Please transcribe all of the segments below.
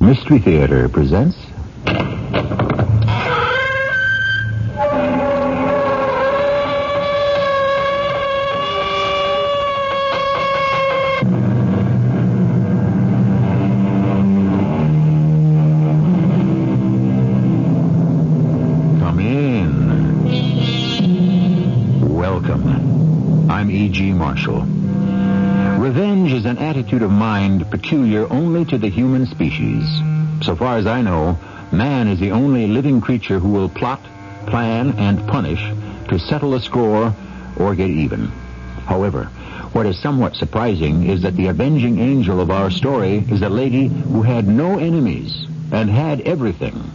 Mystery Theater presents. Mind peculiar only to the human species. So far as I know, man is the only living creature who will plot, plan, and punish to settle a score or get even. However, what is somewhat surprising is that the avenging angel of our story is a lady who had no enemies and had everything.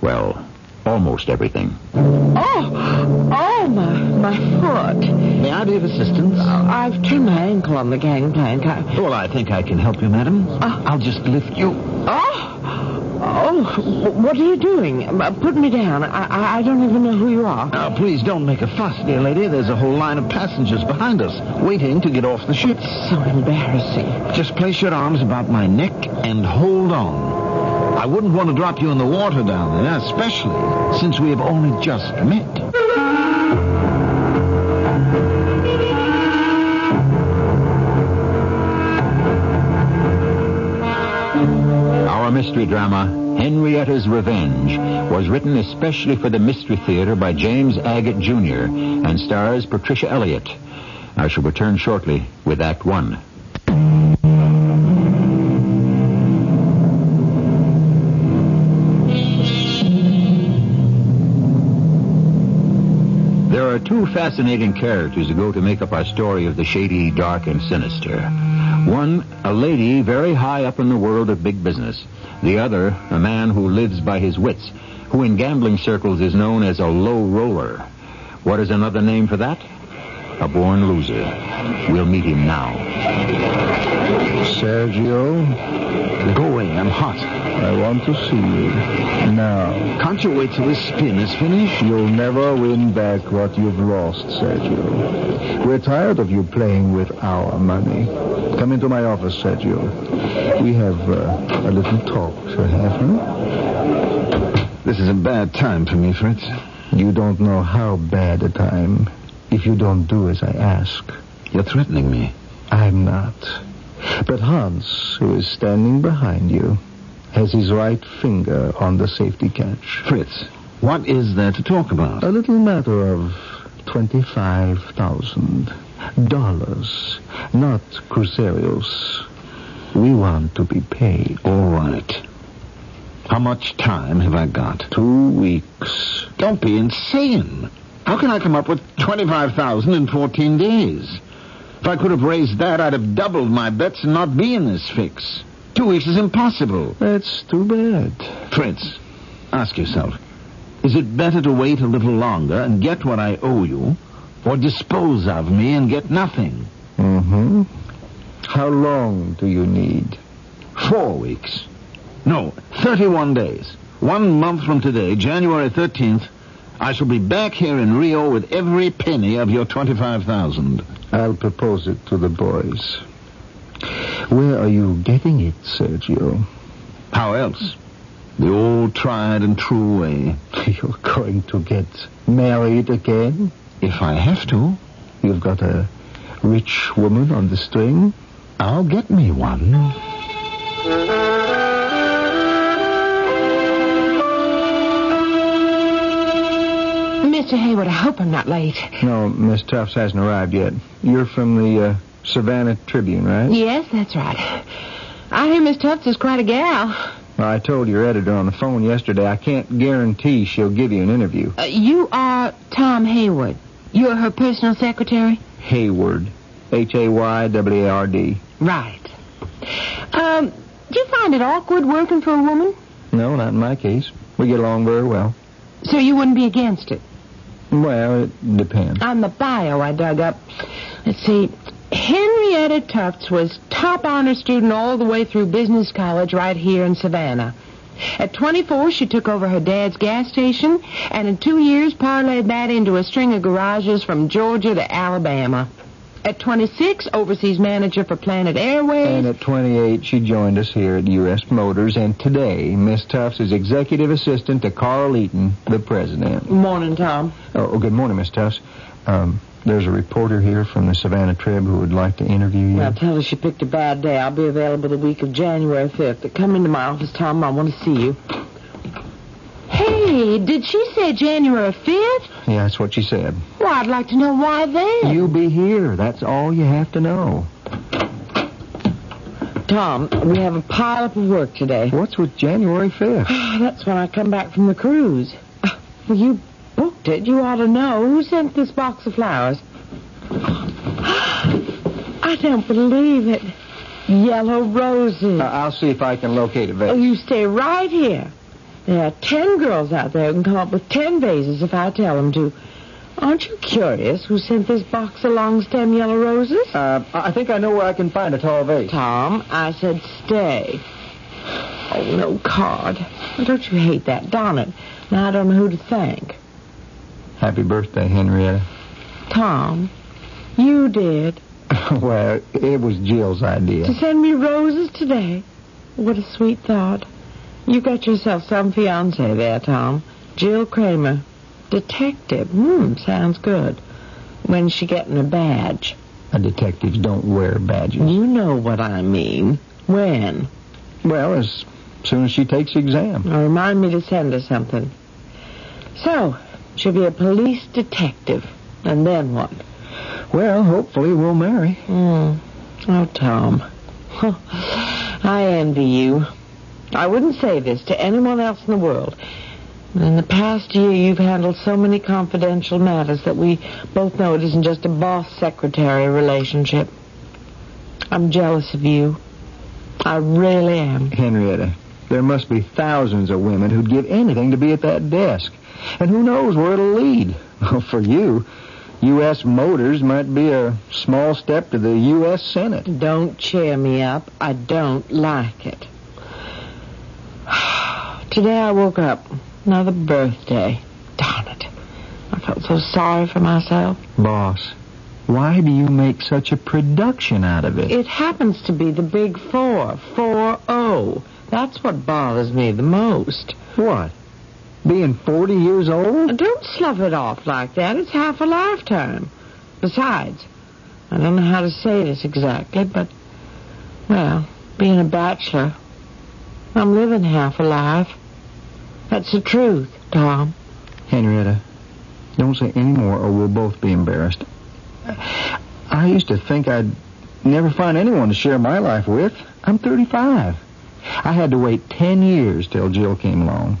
Well, almost everything. Oh, oh, my, my foot. Be of assistance? I've turned my ankle on the gangplank. I, Well, I think I can help you, madam. Ah. I'll just lift you. oh, oh, what are you doing? Uh, Put me down. I, I, I don't even know who you are. Now, please don't make a fuss, dear lady. There's a whole line of passengers behind us, waiting to get off the ship. It's So embarrassing. Just place your arms about my neck and hold on. I wouldn't want to drop you in the water down there, especially since we have only just met. Mystery drama, Henrietta's Revenge, was written especially for the Mystery Theater by James Agate Jr. and stars Patricia Elliott. I shall return shortly with Act One. There are two fascinating characters who go to make up our story of the shady, dark, and sinister. One, a lady very high up in the world of big business. The other, a man who lives by his wits, who in gambling circles is known as a low roller. What is another name for that? A born loser. We'll meet him now. Sergio, Go away, I'm hot. I want to see you. Now, Can't you wait till this spin is finished? you'll never win back what you've lost, Sergio. We're tired of you playing with our money. Come into my office, Sergio. We have uh, a little talk to have, huh? This is a bad time for me, Fritz. You don't know how bad a time if you don't do as I ask. You're threatening me. I'm not. But Hans, who is standing behind you, has his right finger on the safety catch. Fritz, what is there to talk about? A little matter of twenty-five thousand dollars, not cruzeiros. We want to be paid. All right. How much time have I got? Two weeks. Don't be insane. How can I come up with 25,000 in 14 days? If I could have raised that, I'd have doubled my bets and not be in this fix. Two weeks is impossible. That's too bad. Fritz, ask yourself, is it better to wait a little longer and get what I owe you, or dispose of me and get nothing? Mm-hmm. How long do you need? Four weeks. No, 31 days. One month from today, January 13th, I shall be back here in Rio with every penny of your 25,000. I'll propose it to the boys. Where are you getting it, Sergio? How else? The old tried and true way. You're going to get married again? If I have to, You've got a rich woman on the string? I'll get me one. Mr. Hayward, I hope I'm not late. No, Miss Tufts hasn't arrived yet. You're from the uh, Savannah Tribune, right? Yes, that's right. I hear Miss Tufts is quite a gal. Well, I told your editor on the phone yesterday I can't guarantee she'll give you an interview. Uh, you are Tom Hayward. You're her personal secretary? Hayward. H-A-Y-W-A-R-D. Right. Um, do you find it awkward working for a woman? No, not in my case. We get along very well. So you wouldn't be against it? Well, it depends. On the bio I dug up, let's see, Henrietta Tufts was top honor student all the way through business college right here in Savannah. At 24, she took over her dad's gas station, and in two years parlayed that into a string of garages from Georgia to Alabama. At 26, overseas manager for Planet Airways. And at 28, she joined us here at U.S. Motors. And today, Miss Tufts is executive assistant to Carl Eaton, the president. Morning, Tom. Oh, oh, good morning, Miss Tufts. Um, there's a reporter here from the Savannah Trib who would like to interview you. Well, tell her she picked a bad day. I'll be available the week of January 5th. Come into my office, Tom. I want to see you. Hey, did she say January 5th? Yeah, that's what she said. Well, I'd like to know why then. You'll be here. That's all you have to know. Tom, we have a pile up of work today. What's with January 5th? That's when I come back from the cruise. Well, you booked it. You ought to know. Who sent this box of flowers? I don't believe it. Yellow roses. Uh, I'll see if I can locate a Oh, you stay right here. There are ten girls out there who can come up with ten vases if I tell them to. Aren't you curious who sent this box of long stem yellow roses? Uh, I think I know where I can find a tall vase. Tom, I said stay. Oh, no card. Don't you hate that? Darn it. Now I don't know who to thank. Happy birthday, Henrietta. Tom, you did. well, it was Jill's idea. To send me roses today. What a sweet thought. You got yourself some fiance there, Tom. Jill Kramer. Detective. Hmm, sounds good. When's she getting a badge? Uh, detectives don't wear badges. You know what I mean. When? Well, as soon as she takes the exam. Now remind me to send her something. So, she'll be a police detective. And then what? Well, hopefully we'll marry. Hmm. Oh, Tom. I envy you. I wouldn't say this to anyone else in the world. In the past year, you've handled so many confidential matters that we both know it isn't just a boss-secretary relationship. I'm jealous of you. I really am. Henrietta, there must be thousands of women who'd give anything to be at that desk. And who knows where it'll lead. Well, for you, U.S. Motors might be a small step to the U.S. Senate. Don't cheer me up. I don't like it. Today I woke up. Another birthday. Darn it. I felt so sorry for myself. Boss, why do you make such a production out of it? It happens to be the big four. Four O. That's what bothers me the most. What? Being 40 years old? Don't slough it off like that. It's half a lifetime. Besides, I don't know how to say this exactly, but, well, being a bachelor, I'm living half a life. That's the truth, Tom. Henrietta, don't say any more or we'll both be embarrassed. I used to think I'd never find anyone to share my life with. I'm 35. I had to wait 10 years till Jill came along.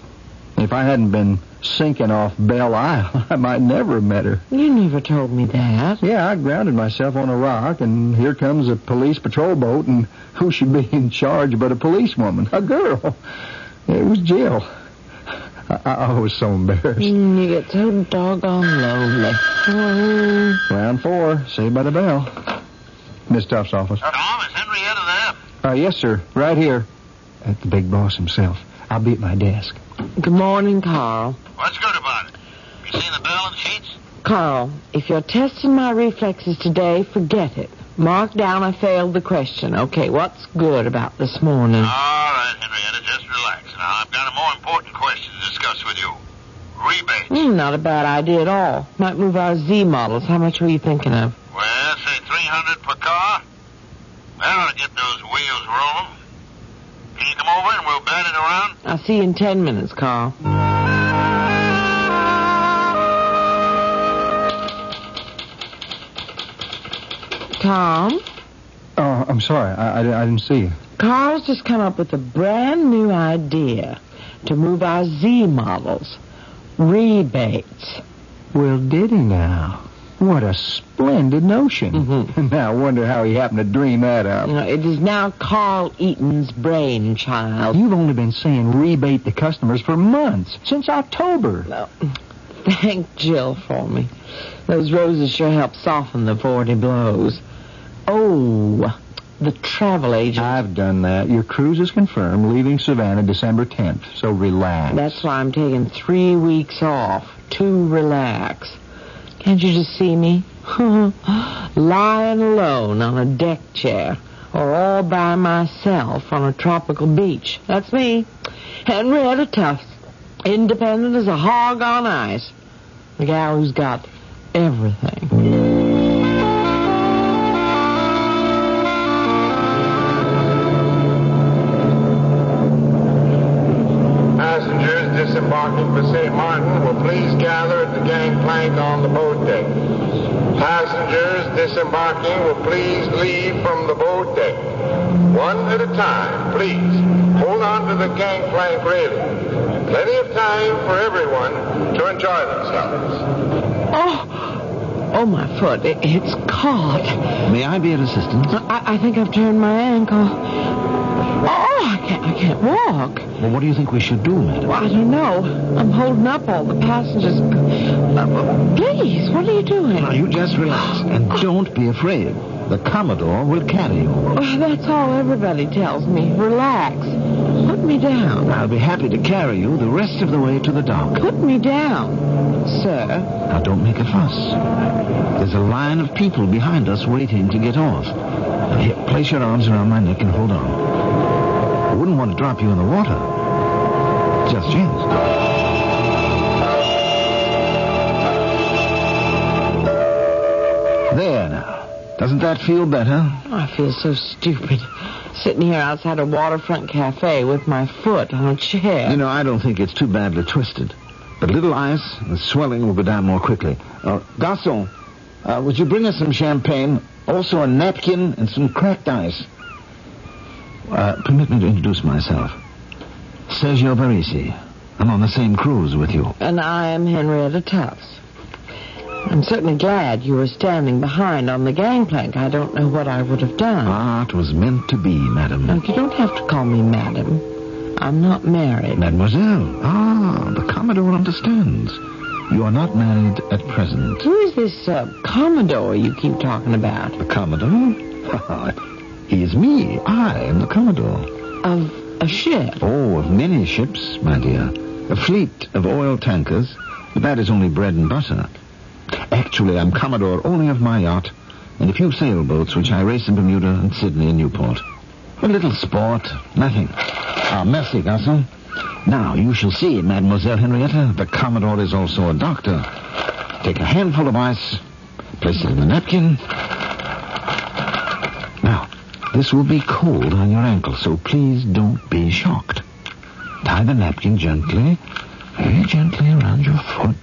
If I hadn't been sinking off Belle Isle, I might never have met her. You never told me that. Yeah, I grounded myself on a rock, and here comes a police patrol boat, and who should be in charge but a policewoman? A girl. It was Jill. I, I was so embarrassed. Mm, you get so doggone lonely. Oh. Round four, saved by the bell. Miss Tufts' office. Tom, is Henrietta there? Uh, yes, sir. Right here. At the big boss himself. I'll be at my desk. Good morning, Carl. What's good about it? You seen the balance sheets? Carl, if you're testing my reflexes today, forget it. Mark down I failed the question. Okay, what's good about this morning? All right, Henrietta, just relax. Now, I've got a more important question to with you. Rebates. Hmm, not a bad idea at all. Might move our Z models. How much were you thinking of? Well, say 300 per car. That ought to get those wheels rolling. Can you come over and we'll bat it around? I'll see you in ten minutes, Carl. Tom, Oh, I'm sorry. I, I, I didn't see you. Carl's just come up with a brand new idea to move our Z models. Rebates. Well, did he now? What a splendid notion. Mhm. now, I wonder how he happened to dream that up. You know, it is now Carl Eaton's brainchild. You've only been saying rebate the customers for months, since October. Well, thank Jill for me. Those roses sure help soften the 40 blows. Oh, the travel agent. I've done that. Your cruise is confirmed, leaving Savannah December 10th, so relax. That's why I'm taking three weeks off to relax. Can't you just see me? Lying alone on a deck chair or all by myself on a tropical beach. That's me. Henrietta Tufts. Independent as a hog on ice. The gal who's got everything. Disembarking will please leave from the boat deck. One at a time, please. Hold on to the gangplank railing. Plenty of time for everyone to enjoy themselves. Oh, oh, my foot. It's caught. May I be of assistance? I, I think I've turned my ankle. Oh, I can't, I can't walk. Well, what do you think we should do, madam? Well, I don't know. I'm holding up all the passengers. Uh, please, what are you doing? Now, you just relax and don't be afraid. The Commodore will carry you. Oh, that's all everybody tells me. Relax. Put me down. I'll be happy to carry you the rest of the way to the dock. Put me down, sir. Now, don't make a fuss. There's a line of people behind us waiting to get off. Now, here, place your arms around my neck and hold on. I wouldn't want to drop you in the water. Just yet. There now. Doesn't that feel better? I feel so stupid. Sitting here outside a waterfront cafe with my foot on a chair. You know, I don't think it's too badly twisted. But a little ice, the swelling will go down more quickly. Uh, Garçon, uh, would you bring us some champagne, also a napkin and some cracked ice? Uh, permit me to introduce myself. Sergio Varese. I'm on the same cruise with you. And I am Henrietta Tufts. I'm certainly glad you were standing behind on the gangplank. I don't know what I would have done. Ah, it was meant to be, madam. Now, you don't have to call me madam. I'm not married. Mademoiselle. Ah, the Commodore understands. You are not married at present. Who is this uh, Commodore you keep talking about? The Commodore? he is me. I am the Commodore. Of a ship? Oh, of many ships, my dear. A fleet of oil tankers, but that is only bread and butter. Actually, I'm Commodore only of my yacht and a few sailboats which I race in Bermuda and Sydney and Newport. A little sport, nothing. Ah, merci, garçon. Now, you shall see, Mademoiselle Henrietta, the Commodore is also a doctor. Take a handful of ice, place it in the napkin. This will be cold on your ankle, so please don't be shocked. Tie the napkin gently, very gently around your foot.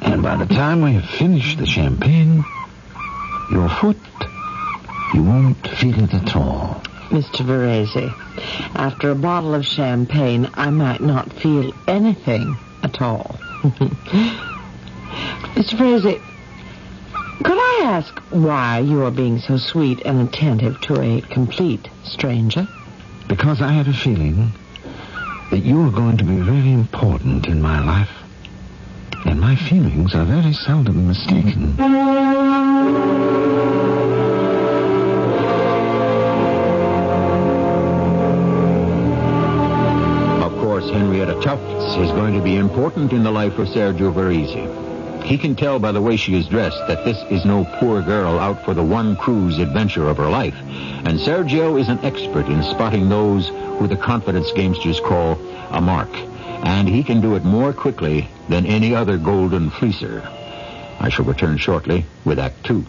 And by the time we have finished the champagne, your foot, you won't feel it at all. Mr. Varese, after a bottle of champagne, I might not feel anything at all. Mr. Could I ask why you are being so sweet and attentive to a complete stranger? Because I have a feeling that you are going to be very important in my life. And my feelings are very seldom mistaken. Of course, Henrietta Tufts is going to be important in the life of Sergio Varese. He can tell by the way she is dressed that this is no poor girl out for the one cruise adventure of her life. And Sergio is an expert in spotting those who the confidence gamesters call a mark. And he can do it more quickly than any other golden fleecer. I shall return shortly with Act Two.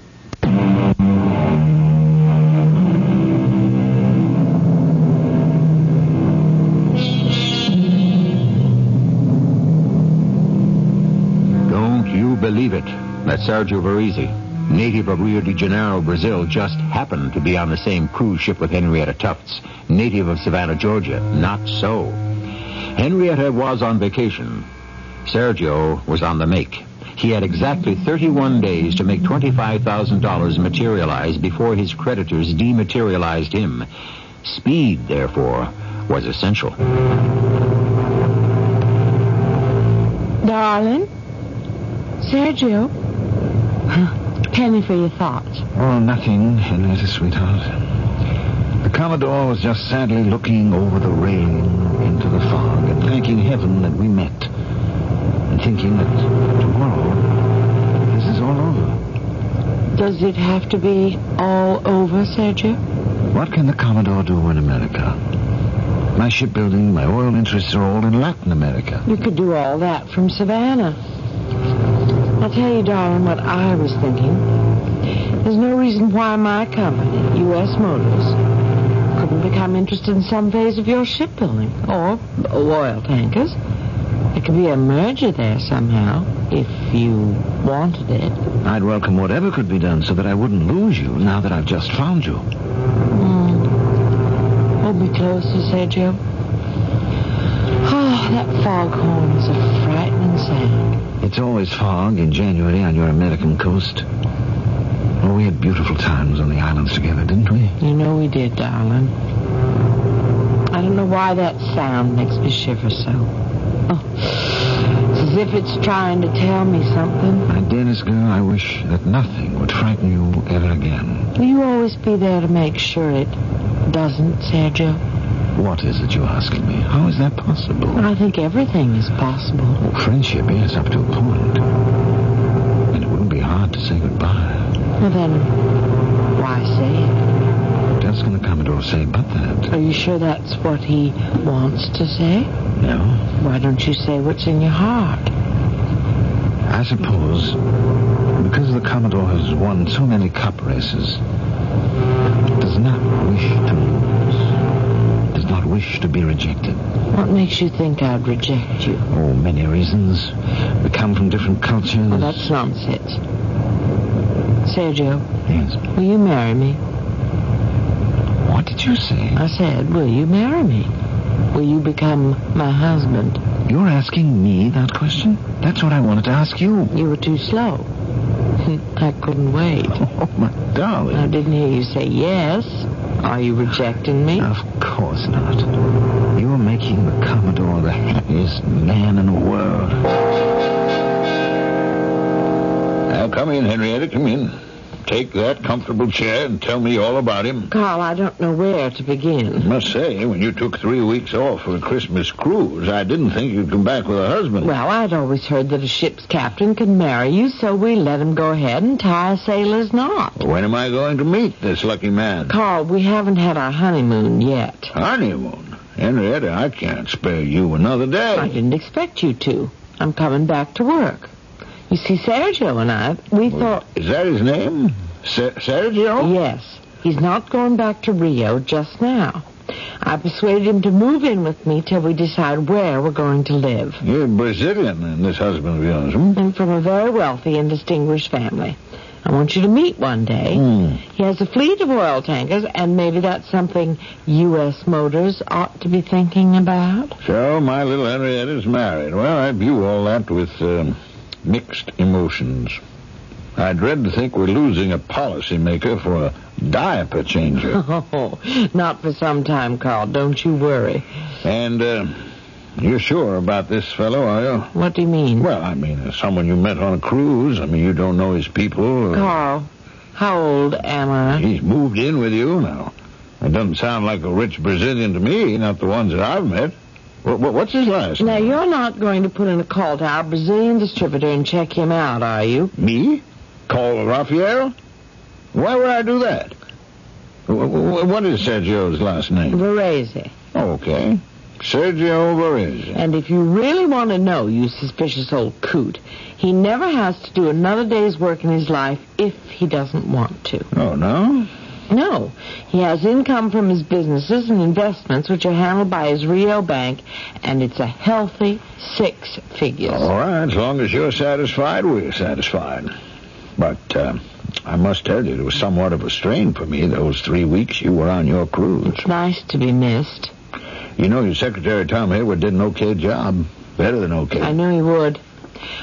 That Sergio Varese, native of Rio de Janeiro, Brazil, just happened to be on the same cruise ship with Henrietta Tufts, native of Savannah, Georgia. Not so. Henrietta was on vacation. Sergio was on the make. He had exactly 31 days to make $25,000 materialize before his creditors dematerialized him. Speed, therefore, was essential. Darling? Sergio? Penny for your thoughts. Oh, nothing, Henrietta, sweetheart. The Commodore was just sadly looking over the railing into the fog and thanking heaven that we met. And thinking that tomorrow this is all over. Does it have to be all over, Sergio? What can the Commodore do in America? My shipbuilding, my oil interests are all in Latin America. You could do all that from Savannah. I'll tell you, darling, what I was thinking. There's no reason why my company, U.S. Motors, couldn't become interested in some phase of your shipbuilding or oil tankers. There could be a merger there somehow, if you wanted it. I'd welcome whatever could be done so that I wouldn't lose you now that I've just found you. Mm. Hold me closer, Sergio. That foghorn is a frightening sound. It's always fog in January on your American coast. Oh, we had beautiful times on the islands together, didn't we? You know we did, darling. I don't know why that sound makes me shiver so. Oh, it's as if it's trying to tell me something. My dearest girl, I wish that nothing would frighten you ever again. Will you always be there to make sure it doesn't, Sergio? What is it you're asking me? How is that possible? I think everything is possible. Oh, friendship, yes, up to a point. And it wouldn't be hard to say goodbye. Well, then, why say it? What else can the Commodore say but that? Are you sure that's what he wants to say? No. Why don't you say what's in your heart? I suppose because the Commodore has won so many cup races, does not wish to lose, does not wish to be rejected. What makes you think I'd reject you? Oh, many reasons. We come from different cultures. Well, that's nonsense. Sergio, Yes. will you marry me? What did you say? I said, will you marry me? Will you become my husband? You're asking me that question? That's what I wanted to ask you. You were too slow. I couldn't wait. Oh, my darling. I didn't hear you say yes. Are you rejecting me? Of course not. You're making the Commodore the happiest man in the world. Now, come in, Henrietta, come in. Take that comfortable chair and tell me all about him. Carl, I don't know where to begin. must say, when you took three weeks off for a Christmas cruise, I didn't think you'd come back with a husband. Well, I'd always heard that a ship's captain could marry you, so we let him go ahead and tie a sailor's knot. When am I going to meet this lucky man? Carl, we haven't had our honeymoon yet. Honeymoon. Henrietta, I can't spare you another day. I didn't expect you to. I'm coming back to work. You see, Sergio and I, we thought, Is that his name? Ser- Sergio? yes, he's not going back to Rio just now. I persuaded him to move in with me till we decide where we're going to live. You're Brazilian, and this husband of yours, hmm? And from a very wealthy and distinguished family. I want you to meet one day. Hmm. He has a fleet of oil tankers, and maybe that's something U.S. Motors ought to be thinking about. So, my little Henrietta's married. Well, I view all that with um, mixed emotions. I dread to think we're losing a policymaker for a diaper changer. Oh, not for some time, Carl. Don't you worry. and, uh, you're sure about this fellow, are you? What do you mean? Well, I mean, as someone you met on a cruise. I mean, you don't know his people. or- Carl, how old am I? He's moved in with you now. It doesn't sound like a rich Brazilian to me, not the ones that I've met. What, what, what's his last name? Now, you're not going to put in a call to our Brazilian distributor and check him out, are you? Me? Call Raphael? Why would I do that? Wh- wh- What is Sergio's last name? Varese. Okay. Sergio Varese. And if you really want to know, you suspicious old coot, he never has to do another day's work in his life if he doesn't want to. Oh, no? No. He has income from his businesses and investments, which are handled by his Rio Bank, and it's a healthy six figures. All right, as long as you're satisfied, we're satisfied. But uh, I must tell you, it was somewhat of a strain for me those three weeks you were on your cruise. It's nice to be missed. You know, your secretary, Tom Hayward, did an okay job. Better than okay. I knew he would.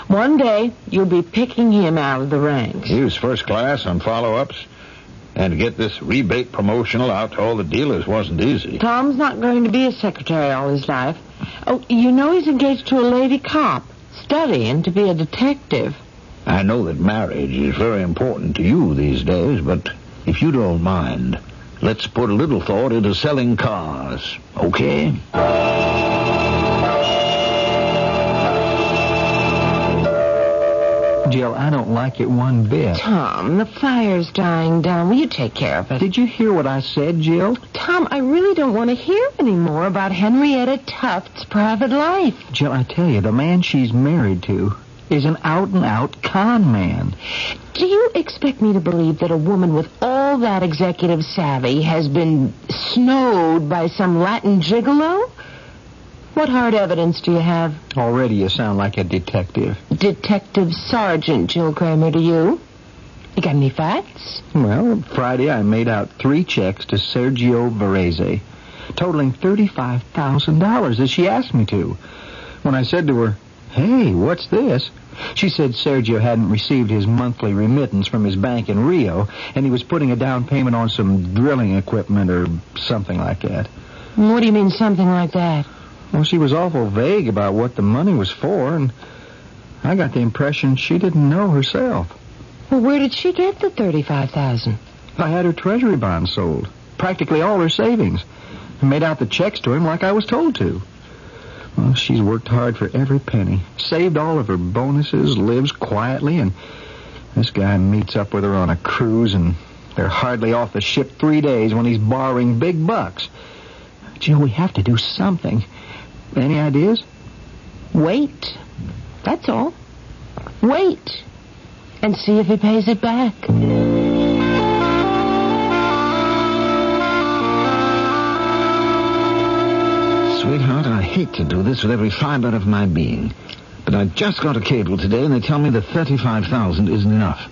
One day, you'll be picking him out of the ranks. He was first class on follow-ups. And to get this rebate promotional out to all the dealers wasn't easy. Tom's not going to be a secretary all his life. Oh, you know he's engaged to a lady cop, studying to be a detective. I know that marriage is very important to you these days, but if you don't mind, let's put a little thought into selling cars, okay? Jill, I don't like it one bit. Tom, the fire's dying down. Will you take care of it? Did you hear what I said, Jill? Tom, I really don't want to hear any more about Henrietta Tufts' private life. Jill, I tell you, the man she's married to is an out-and-out con man. Do you expect me to believe that a woman with all that executive savvy has been snowed by some Latin gigolo? What hard evidence do you have? Already you sound like a detective. Detective Sergeant Jill Kramer to you. You got any facts? Well, Friday I made out three checks to Sergio Varese, totaling $35,000 as she asked me to. When I said to her, hey, what's this? She said Sergio hadn't received his monthly remittance from his bank in Rio, and he was putting a down payment on some drilling equipment or something like that. What do you mean, something like that? Well, she was awful vague about what the money was for, and I got the impression she didn't know herself. Well, where did she get the thirty-five thousand? I had her treasury bonds sold, practically all her savings, and made out the checks to him like I was told to. Well, she's worked hard for every penny, saved all of her bonuses, lives quietly, and this guy meets up with her on a cruise, and they're hardly off the ship three days when he's borrowing big bucks. Jill, we have to do something. Any ideas? Wait. That's all. Wait. And see if he pays it back. Sweetheart, I hate to do this with every fiber of my being. But I just got a cable today and they tell me that 35,000 isn't enough.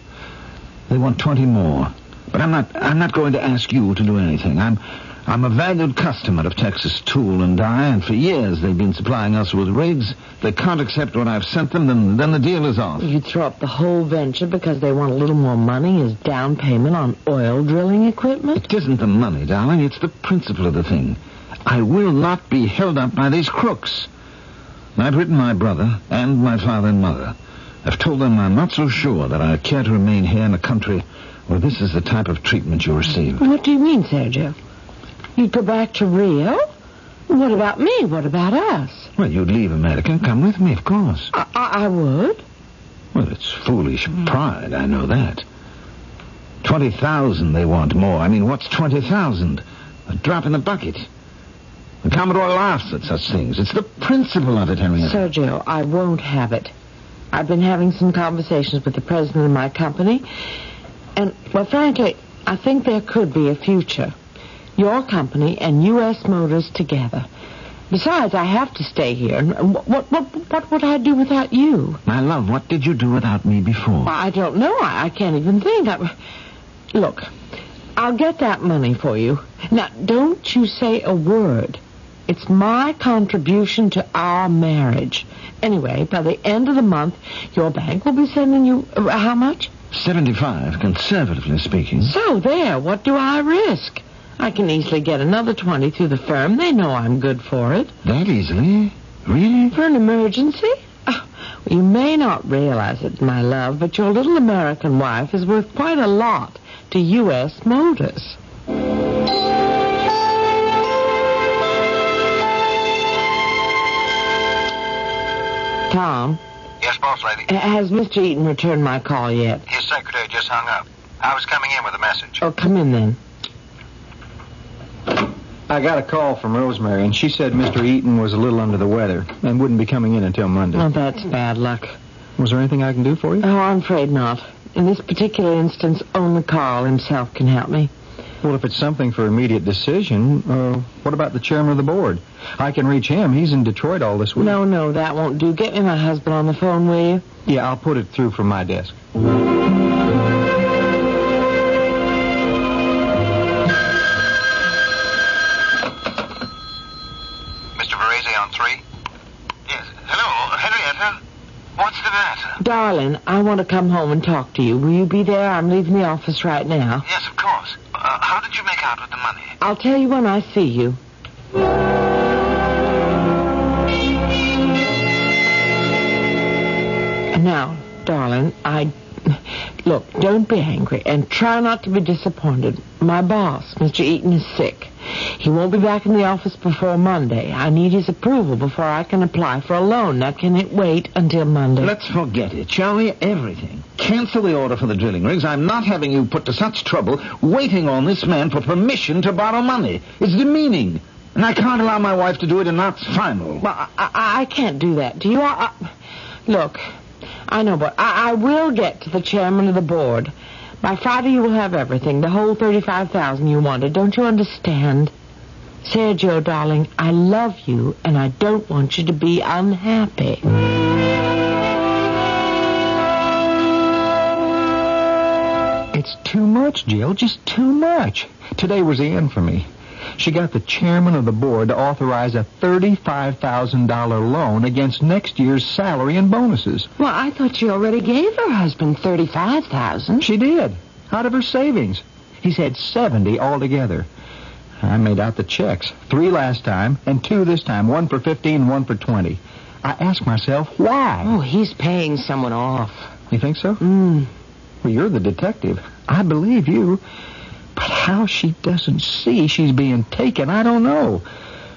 They want 20 more. But I'm not I'm not going to ask you to do anything. I'm I'm a valued customer of Texas Tool and Die, and for years they've been supplying us with rigs. They can't accept what I've sent them, then then the deal is off. You throw up the whole venture because they want a little more money as down payment on oil drilling equipment? It isn't the money, darling. It's the principle of the thing. I will not be held up by these crooks. I've written my brother and my father and mother. I've told them I'm not so sure that I care to remain here in a country where this is the type of treatment you receive. What do you mean, Sergio? You'd go back to Rio? What about me? What about us? Well, you'd leave America and come with me, of course. I, I, I would. Well, it's foolish pride, I know that. Twenty thousand they want more. I mean, what's twenty thousand? A drop in the bucket. The Commodore laughs at such things. It's the principle of it, Henrietta. Sergio, I won't have it. I've been having some conversations with the president of my company, and, well, frankly, I think there could be a future. Your company and U.S. Motors together. Besides, I have to stay here. What, what, what, what would I do without you? My love, what did you do without me before? I don't know. I, I can't even think. I, look, I'll get that money for you. Now, don't you say a word. It's my contribution to our marriage. Anyway, by the end of the month, your bank will be sending you uh, how much? Seventy-five, conservatively speaking. So there, what do I risk? I can easily get another 20 through the firm. They know I'm good for it. That easily? Really? For an emergency? Oh, well, you may not realize it, my love, but your little American wife is worth quite a lot to U.S. Motors. Tom, Yes, boss lady. Uh, has Mr. Eaton returned my call yet? His secretary just hung up. I was coming in with a message. Oh, come in then. I got a call from Rosemary, and she said Mr. Eaton was a little under the weather and wouldn't be coming in until Monday. Oh, that's bad luck. Was there anything I can do for you? Oh, I'm afraid not. In this particular instance, only Carl himself can help me. Well, if it's something for immediate decision, uh, what about the chairman of the board? I can reach him. He's in Detroit all this week. No, no, that won't do. Get me my husband on the phone, will you? Yeah, I'll put it through from my desk. Darling, I want to come home and talk to you. Will you be there? I'm leaving the office right now. Yes, of course. Uh, how did you make out with the money? I'll tell you when I see you. Now, darling, I. Look, don't be angry and try not to be disappointed. My boss, Mr. Eaton, is sick. He won't be back in the office before Monday. I need his approval before I can apply for a loan. Now, can it wait until Monday? Let's forget it, shall we? Everything. Cancel the order for the drilling rigs. I'm not having you put to such trouble waiting on this man for permission to borrow money. It's demeaning. And I can't allow my wife to do it, and that's final. Well, I, I, I can't do that. Do you? I, I- look, I know, but I, I will get to the chairman of the board. By Friday, you will have everything, the whole thirty-five thousand you wanted. Don't you understand? Sergio, darling, I love you, and I don't want you to be unhappy. It's too much, Jill. Just too much. Today was the end for me. She got the chairman of the board to authorize a $35,000 loan against next year's salary and bonuses. Well, I thought she already gave her husband thirty-five thousand. She did, out of her savings. He's had 70 altogether. I made out the checks. Three last time, and two this time. One for 15, one for 20. I ask myself, why? Oh, he's paying someone off. You think so? Mm. Well, you're the detective. I believe you. But how she doesn't see she's being taken, I don't know.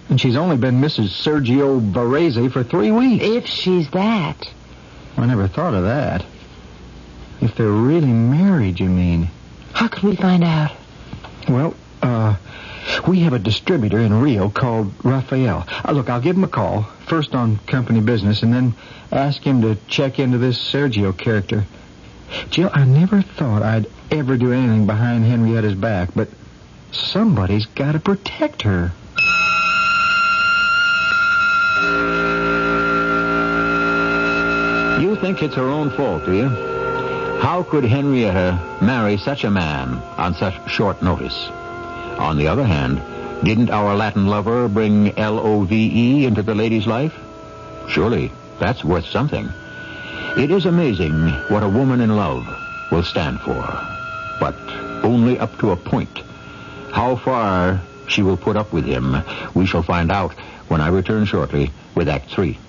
And she's only been Mrs. Sergio Varese for three weeks. If she's that. I never thought of that. If they're really married, you mean? How can we find out? Well, uh, we have a distributor in Rio called Rafael. Uh, look, I'll give him a call, first on company business, and then ask him to check into this Sergio character. Jill, I never thought I'd ever do anything behind Henrietta's back, but somebody's got to protect her. You think it's her own fault, do you? How could Henrietta marry such a man on such short notice? On the other hand, didn't our Latin lover bring L-O-V-E into the lady's life? Surely, that's worth something. It is amazing what a woman in love will stand for, but only up to a point. How far she will put up with him, we shall find out when I return shortly with Act Three.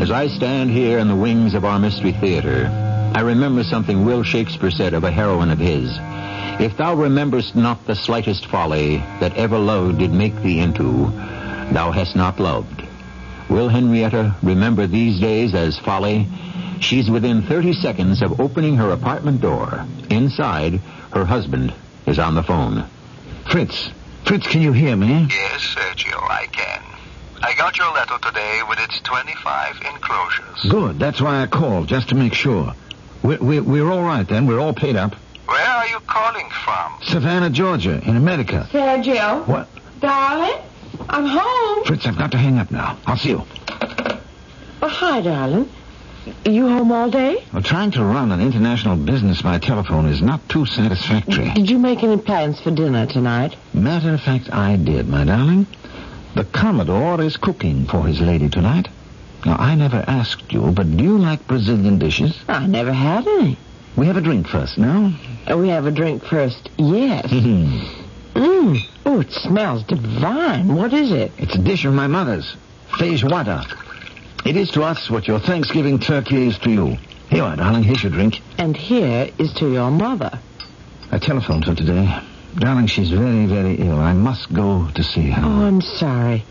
As I stand here in the wings of our Mystery Theater, I remember something Will Shakespeare said of a heroine of his. If thou rememberest not the slightest folly that ever love did make thee into, thou hast not loved. Will Henrietta remember these days as folly? She's within 30 seconds of opening her apartment door. Inside, her husband is on the phone. Fritz, Fritz, can you hear me? Yes, Sergio, I can. I got your letter today with its 25 enclosures. Good. That's why I called, just to make sure. We're, we're, we're all right then. We're all paid up. Where are you calling from? Savannah, Georgia, in America. Sergio? What? Darling? I'm home. Fritz, I've got to hang up now. I'll see you. Oh, hi, darling. You home all day? Well, trying to run an international business by telephone is not too satisfactory. Did you make any plans for dinner tonight? Matter of fact, I did, my darling. The Commodore is cooking for his lady tonight. Now, I never asked you, but do you like Brazilian dishes? I never had any. We have a drink first, no? Uh, We have a drink first. Yes. it's Mmm. Oh, it smells divine. What is it? It's a dish of my mother's, feijoada. It is to us what your Thanksgiving turkey is to you. Here, you are, darling, here's your drink. And here is to your mother. I telephoned her today. Darling, she's very, very ill. I must go to see her. Oh, I'm sorry.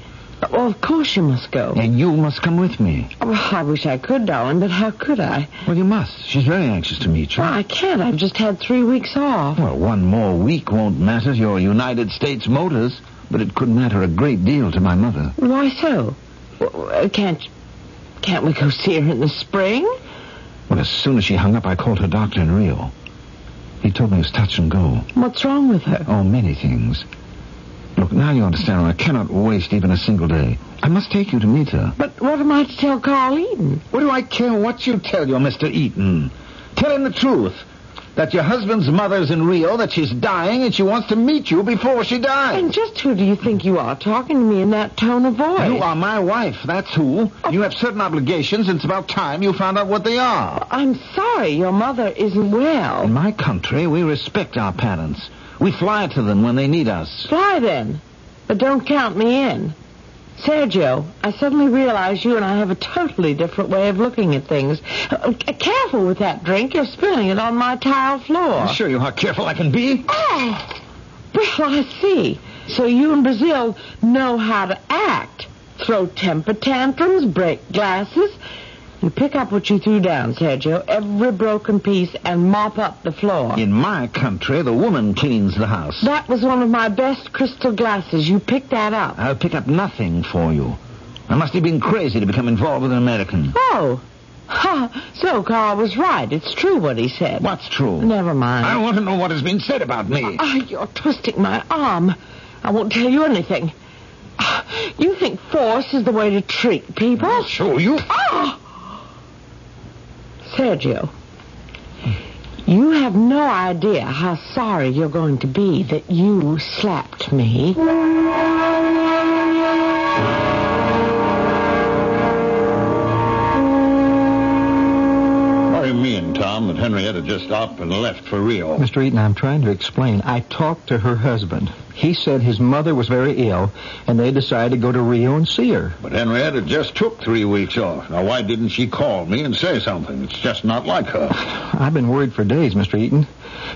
Well, of course you must go. And you must come with me. Oh, I wish I could, darling, but how could I? Well, you must. She's very anxious to meet you. Well, I can't. I've just had three weeks off. Well, one more week won't matter to your United States Motors, but it could matter a great deal to my mother. Why so? Well, Can't can't we go see her in the spring? Well, as soon as she hung up, I called her doctor in Rio. He told me it was touch and go. What's wrong with her? Oh, many things. Look, now you understand. I cannot waste even a single day. I must take you to meet her. But what am I to tell Carl Eaton? What do I care what you tell your Mr. Eaton? Tell him the truth. That your husband's mother's in Rio, that she's dying, and she wants to meet you before she dies. And just who do you think you are talking to me in that tone of voice? You are my wife, that's who. Oh. You have certain obligations, and it's about time you found out what they are. I'm sorry, your mother isn't well. In my country, we respect our parents. We fly to them when they need us. Fly then, but don't count me in. Sergio, I suddenly realize you and I have a totally different way of looking at things. Uh, careful with that drink. You're spilling it on my tile floor. I'll show you how careful I can be. Oh, well, I see. So you and Brazil know how to act. Throw temper tantrums, break glasses. You pick up what you threw down, Sergio, every broken piece, and mop up the floor. In my country, the woman cleans the house. That was one of my best crystal glasses. You picked that up. I'll pick up nothing for you. I must have been crazy to become involved with an American. Oh. Ha. So Carl was right. It's true what he said. What's true? Never mind. I want to know what has been said about me. Ah, you're twisting my arm. I won't tell you anything. Ah, You think force is the way to treat people? Show you. Ah! Sergio, you have no idea how sorry you're going to be that you slapped me. Tom, that Henrietta just up and left for Rio? Mr. Eaton, I'm trying to explain. I talked to her husband. He said his mother was very ill, and they decided to go to Rio and see her. But Henrietta just took three weeks off. Now, why didn't she call me and say something? It's just not like her. I've been worried for days, Mr. Eaton.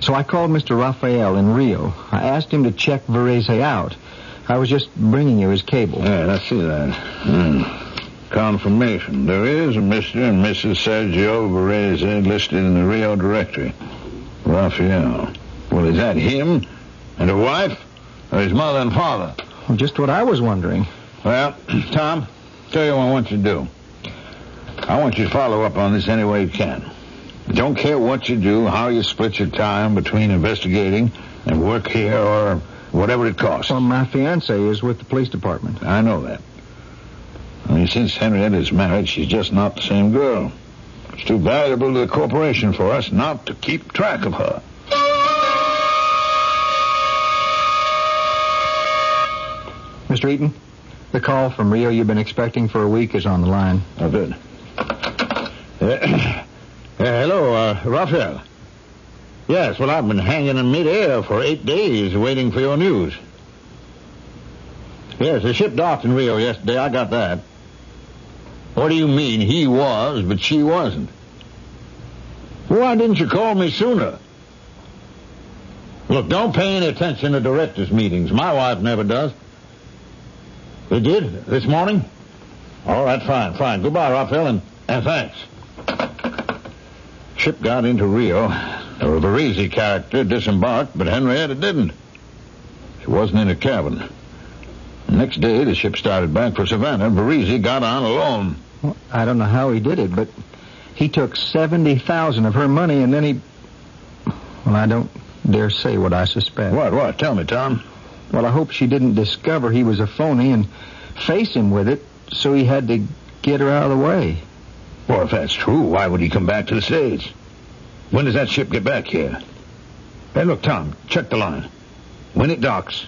So I called Mr. Raphael in Rio. I asked him to check Varese out. I was just bringing you his cable. Yeah, I see that. Hmm. Confirmation. There is a Mr. and Mrs. Sergio Varese listed in the Rio directory. Raphael. Well, is that him and a wife? Or his mother and father? Well, just what I was wondering. Well, Tom, tell you what I want you to do. I want you to follow up on this any way you can. Don't care what you do, how you split your time between investigating and work here or whatever it costs. Well, my fiance is with the police department. I know that. I mean, since Henrietta's married, she's just not the same girl. It's too valuable to the corporation for us not to keep track of her. Mr. Eaton, the call from Rio you've been expecting for a week is on the line. Oh, good. Uh, hello, uh, Raphael. Yes, well, I've been hanging in midair for eight days waiting for your news. Yes, the ship docked in Rio yesterday. I got that. What do you mean he was, but she wasn't? Why didn't you call me sooner? Look, don't pay any attention to directors' meetings. My wife never does. They did? This morning? All right, fine, fine. Goodbye, Raphael, and, and thanks. Ship got into Rio. The Varese character disembarked, but Henrietta didn't. She wasn't in her cabin. Next day, the ship started back for Savannah. Varese got on alone. Well, I don't know how he did it, but he took 70000 of her money, and then he... Well, I don't dare say what I suspect. What, what? Tell me, Tom. Well, I hope she didn't discover he was a phony and face him with it, so he had to get her out of the way. Well, if that's true, why would he come back to the States? When does that ship get back here? Hey, look, Tom, check the line. When it docks,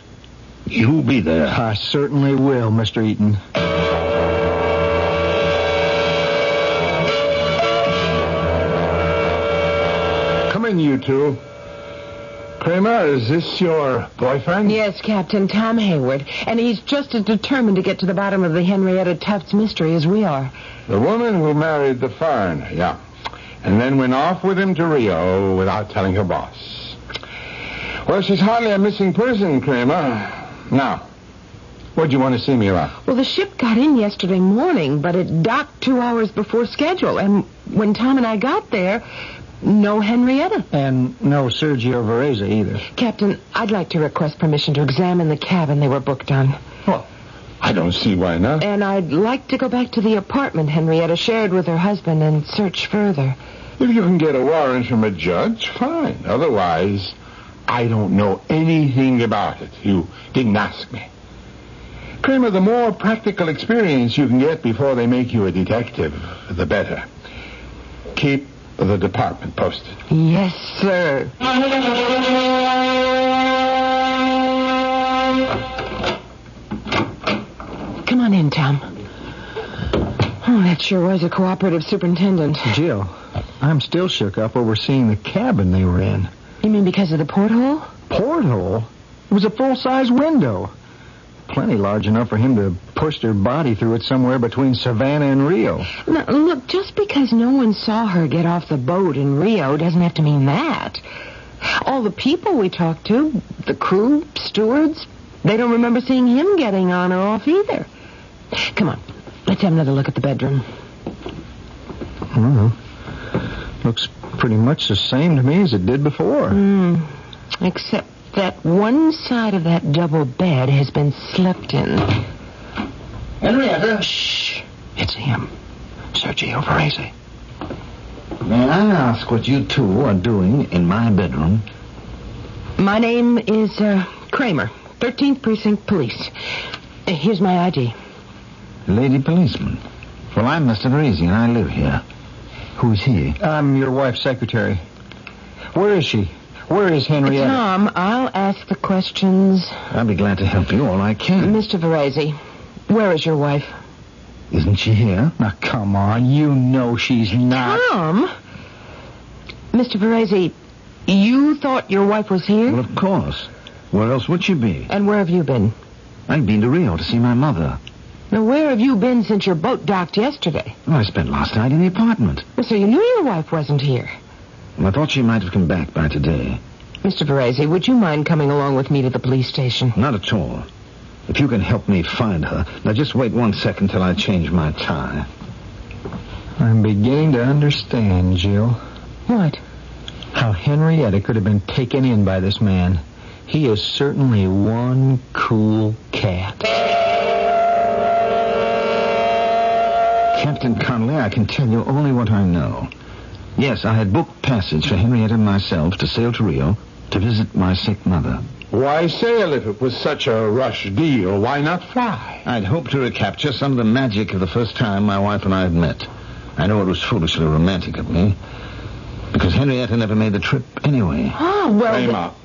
you'll be there. I certainly will, Mr. Eaton. You two. Kramer, is this your boyfriend? Yes, Captain Tom Hayward. And he's just as determined to get to the bottom of the Henrietta Tufts mystery as we are. The woman who married the foreigner, yeah. And then went off with him to Rio without telling her boss. Well, she's hardly a missing person, Kramer. Now, what'd you want to see me about? Well, the ship got in yesterday morning, but it docked two hours before schedule. And when Tom and I got there, no Henrietta. And no Sergio Varese either. Captain, I'd like to request permission to examine the cabin they were booked on. Well, I don't see why not. And I'd like to go back to the apartment Henrietta shared with her husband and search further. If you can get a warrant from a judge, fine. Otherwise, I don't know anything about it. You didn't ask me. Kramer, the more practical experience you can get before they make you a detective, the better. Keep the department posted. Yes, sir. Come on in, Tom. Oh, that sure was a cooperative superintendent. Jill, I'm still shook up over seeing the cabin they were in. You mean because of the porthole? Porthole? It was a full-size window. Plenty large enough for him to push her body through it somewhere between Savannah and Rio. Now, look, just because no one saw her get off the boat in Rio doesn't have to mean that. All the people we talked to, the crew, stewards, they don't remember seeing him getting on or off either. Come on, let's have another look at the bedroom. Well, looks pretty much the same to me as it did before. Hmm. Except that one side of that double bed has been slept in. Henrietta, Shh. It's him. Sergio Varese. may I ask what you two are doing in my bedroom? My name is uh, Kramer, 13th Precinct Police. Uh, Here's my ID. Lady policeman. Well, I'm Mr. Varese, and I live here. Who's he? I'm your wife's secretary. Where is she? Where is Henrietta? Uh, Tom, I'll ask the questions. I'll be glad to help you all I can. Mr. Varese, where is your wife? Isn't she here? Now, come on. You know she's not. Tom? Mr. Varese, you thought your wife was here? Well, of course. Where else would she be? And where have you been? I've been to Rio to see my mother. Now, where have you been since your boat docked yesterday? Well, I spent last night in the apartment. Well, So you knew your wife wasn't here. Well, I thought she might have come back by today. Mr. Varese, would you mind coming along with me to the police station? Not at all. If you can help me find her. Now, just wait one second till I change my tie. I'm beginning to understand, Jill. What? How Henrietta could have been taken in by this man. He is certainly one cool cat. Captain Connolly, I can tell you only what I know. Yes, I had booked passage for Henrietta and myself to sail to Rio to visit my sick mother. Why sail if it was such a rush deal? Why not fly? I'd hoped to recapture some of the magic of the first time my wife and I had met. I know it was foolishly romantic of me, because Henrietta never made the trip anyway. Oh, well. Name up.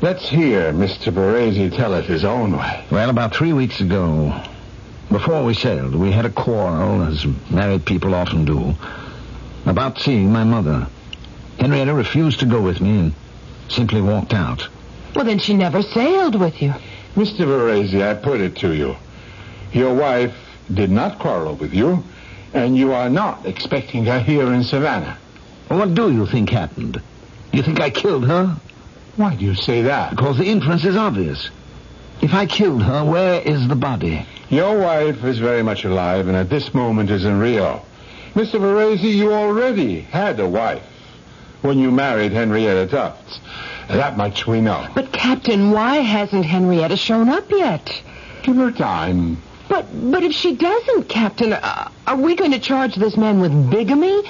Let's hear Mr. Varese tell it his own way. Well, about three weeks ago, before we sailed, we had a quarrel, as married people often do, about seeing my mother. Henrietta refused to go with me and simply walked out. Well, then she never sailed with you. Mr. Varese, I put it to you. Your wife did not quarrel with you, and you are not expecting her here in Savannah. Well, what do you think happened? You think I killed her? Why do you say that? Because the inference is obvious. If I killed her, where is the body? Your wife is very much alive and at this moment is in Rio. Mr. Varese, you already had a wife when you married Henrietta Tufts. That much we know. But, Captain, why hasn't Henrietta shown up yet? Give her time. But, but if she doesn't, Captain, uh, are we going to charge this man with bigamy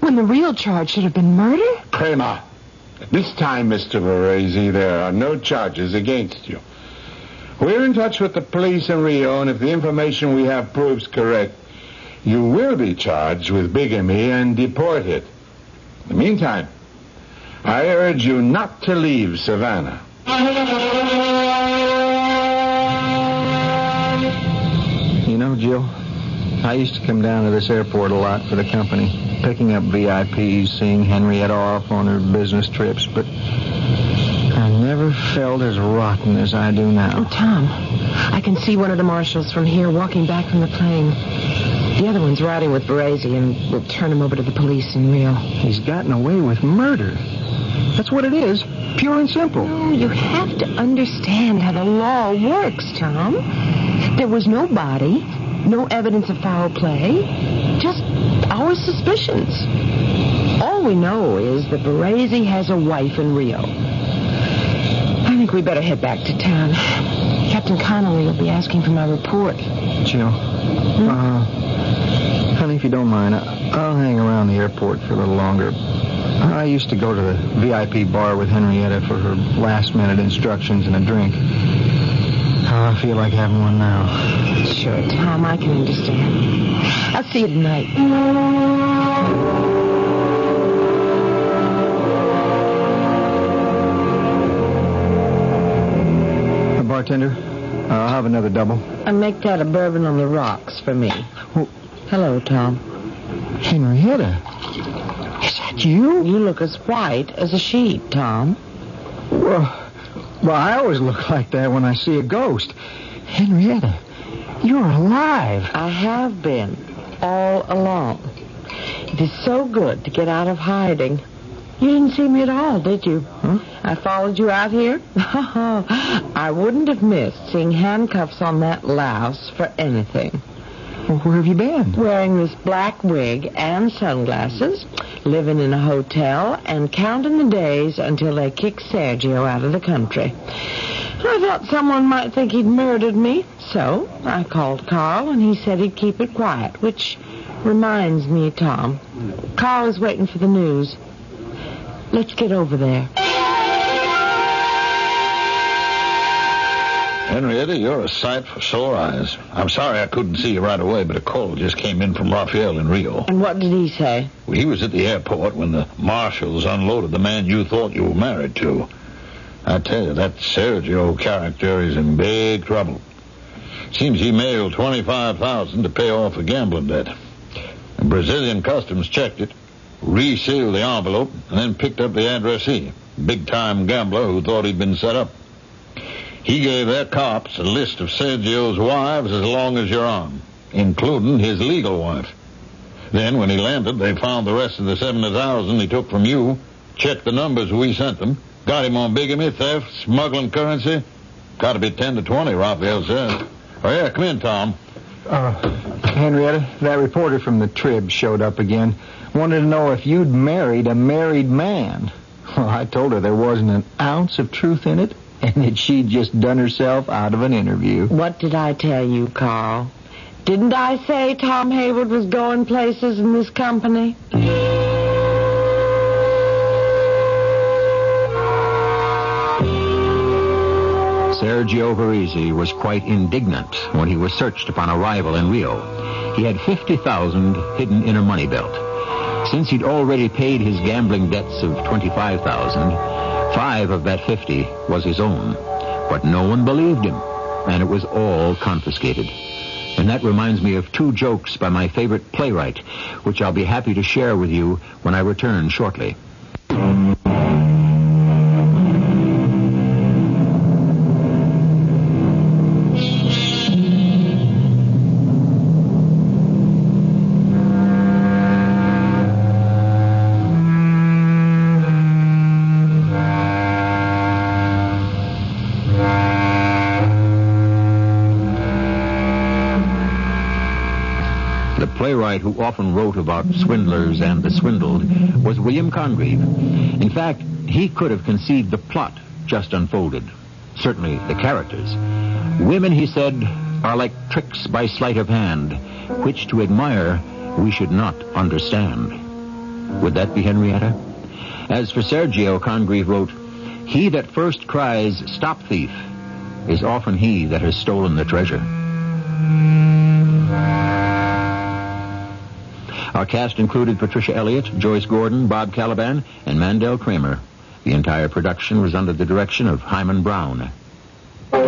when the real charge should have been murder? Kramer, this time, Mr. Varese, there are no charges against you. We're in touch with the police in Rio, and if the information we have proves correct, you will be charged with bigamy and deported. In the meantime, I urge you not to leave Savannah. You know, Jill, I used to come down to this airport a lot for the company, picking up VIPs, seeing Henrietta off on her business trips, but never felt as rotten as I do now. Oh. Tom, I can see one of the marshals from here walking back from the plane. The other one's riding with Varese, and we'll turn him over to the police in Rio. He's gotten away with murder. That's what it is, pure and simple. Oh, you have to understand how the law works, Tom. There was no body, no evidence of foul play, just our suspicions. All we know is that Varese has a wife in Rio. We better head back to town. Captain Connolly will be asking for my report. Jill, uh, honey, if you don't mind, I'll hang around the airport for a little longer. I used to go to the VIP bar with Henrietta for her last-minute instructions and a drink. Oh, I feel like having one now. Sure, Tom, I can understand. I'll see you tonight. Bartender, uh, I'll have another double. And make that a bourbon on the rocks for me. Oh. Hello, Tom. Henrietta, is that you? You look as white as a sheet, Tom. Well, well, I always look like that when I see a ghost. Henrietta, You're alive. I have been all along. It is so good to get out of hiding. You didn't see me at all, did you? Huh? I followed you out here. I wouldn't have missed seeing handcuffs on that louse for anything. Well, where have you been? Wearing this black wig and sunglasses, living in a hotel, and counting the days until they kick Sergio out of the country. I thought someone might think he'd murdered me, so I called Carl, and he said he'd keep it quiet, which reminds me, Tom. Carl is waiting for the news. Let's get over there. Henrietta, you're a sight for sore eyes. I'm sorry I couldn't see you right away, but a call just came in from Raphael in Rio. And what did he say? Well, he was at the airport when the marshals unloaded the man you thought you were married to. I tell you, that Sergio character is in big trouble. Seems he mailed twenty-five thousand to pay off a gambling debt. The Brazilian customs checked it, resealed the envelope, and then picked up the addressee, big-time gambler who thought he'd been set up. He gave their cops a list of Sergio's wives as long as your arm, including his legal wife. Then, when he landed, they found the rest of the 70,000 he took from you, checked the numbers we sent them, got him on bigamy, theft, smuggling currency. Got to be 10 to 20, Raphael says. Oh, yeah, come in, Tom. Uh, Henrietta, that reporter from the Trib showed up again. Wanted to know if you'd married a married man. Well, I told her there wasn't an ounce of truth in it, and that she'd just done herself out of an interview. What did I tell you, Carl? Didn't I say Tom Hayward was going places in this company? Sergio Varese was quite indignant when he was searched upon arrival in Rio. He had 50,000 hidden in a money belt. Since he'd already paid his gambling debts of 25,000, five of that 50 was his own. But no one believed him, and it was all confiscated. And that reminds me of two jokes by my favorite playwright, which I'll be happy to share with you when I return shortly. Who often wrote about swindlers and the swindled was William Congreve. In fact, he could have conceived the plot just unfolded. Certainly the characters. Women, he said, are like tricks by sleight of hand, which to admire we should not understand. Would that be Henrietta? As for Sergio, Congreve wrote, He that first cries, Stop thief, is often he that has stolen the treasure. Our cast included Patricia Elliott, Joyce Gordon, Bob Kaliban, and Mandel Kramer. The entire production was under the direction of Himan Brown. And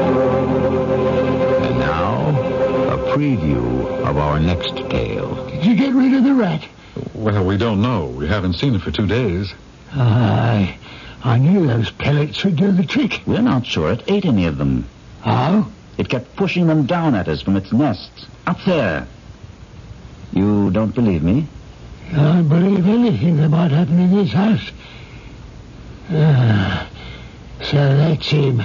now, a preview of our next tale. Did you get rid of the rat? Well, we don't know. We haven't seen it for two days. I, I knew those pellets would do the trick. We're not sure it ate any of them. Oh? It kept pushing them down at us from its nests. Up there. You don't believe me? I believe anything that might happen in this house. Ah, so that's him.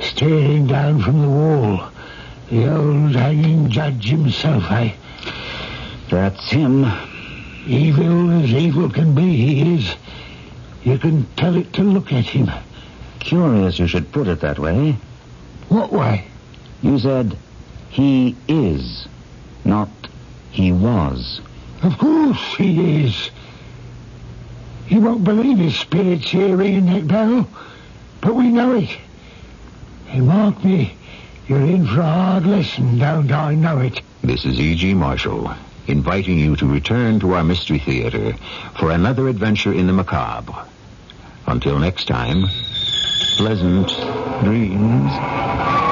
Staring down from the wall. The old hanging judge himself, eh? That's him. Evil as evil can be, he is. You can tell it to look at him. Curious you should put it that way. What way? You said he is, not he was. Of course he is. You won't believe his spirits here in that barrel, but we know it. And mark me, you're in for a hard lesson, don't I know it? This is E.G. Marshall, inviting you to return to our Mystery Theater for another adventure in the macabre. Until next time, pleasant dreams.